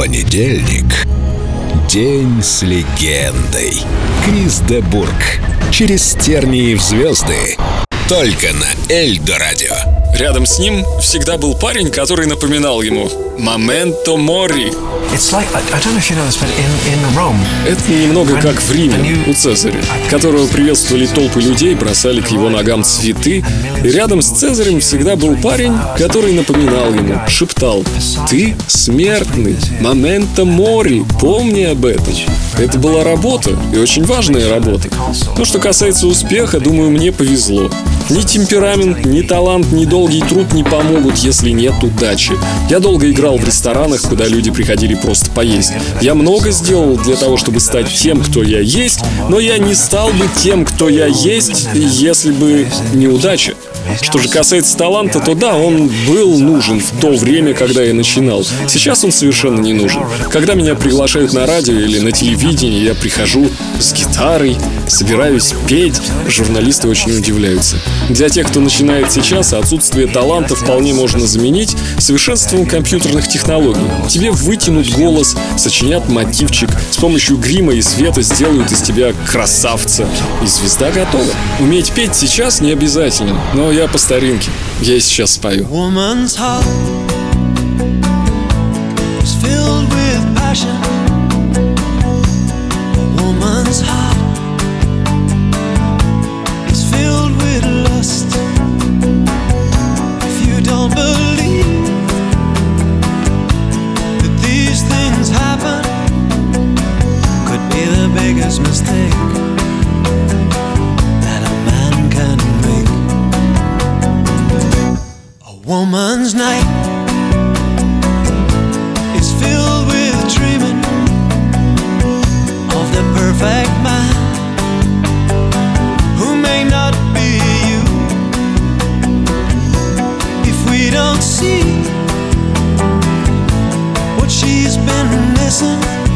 Понедельник. День с легендой. Крис де Бург. Через тернии в звезды. Только на Эльдо Радио. Рядом с ним всегда был парень, который напоминал ему «Моменто мори». Это немного как в Риме у Цезаря, которого приветствовали толпы людей, бросали к его ногам цветы, и рядом с Цезарем всегда был парень, который напоминал ему, шептал «Ты смертный, моменто мори, помни об этом». Это была работа, и очень важная работа. Но что касается успеха, думаю, мне повезло. Ни темперамент, ни талант, ни долгий труд не помогут, если нет удачи. Я долго играл в ресторанах, куда люди приходили просто поесть. Я много сделал для того, чтобы стать тем, кто я есть, но я не стал бы тем, кто я есть, если бы не удача. Что же касается таланта, то да, он был нужен в то время, когда я начинал. Сейчас он совершенно не нужен. Когда меня приглашают на радио или на телевидении, я прихожу с гитарой, собираюсь петь, журналисты очень удивляются. Для тех, кто начинает сейчас, отсутствие таланта вполне можно заменить совершенством компьютерных технологий. Тебе вытянут голос, сочинят мотивчик, с помощью грима и света сделают из тебя красавца, и звезда готова. Уметь петь сейчас не обязательно, но я по старинке. Я и сейчас спою. biggest woman's night is filled with dreaming of the perfect man who may not be you. If we don't see what she's been missing.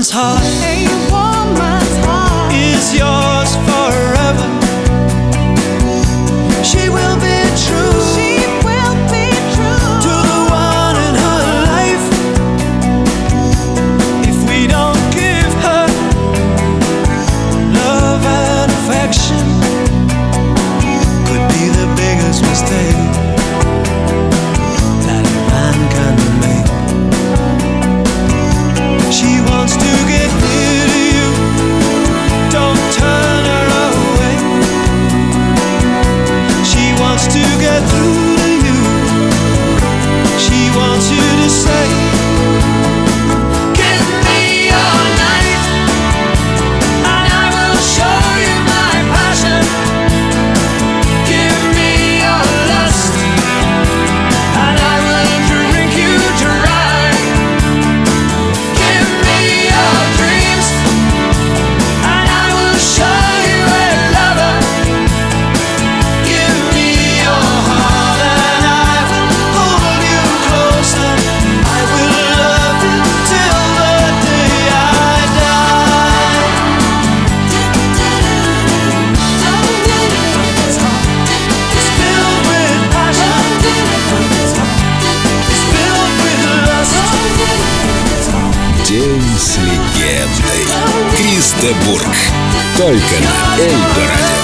one's heart. Легендой. Крис де Бург. Только на Эльдо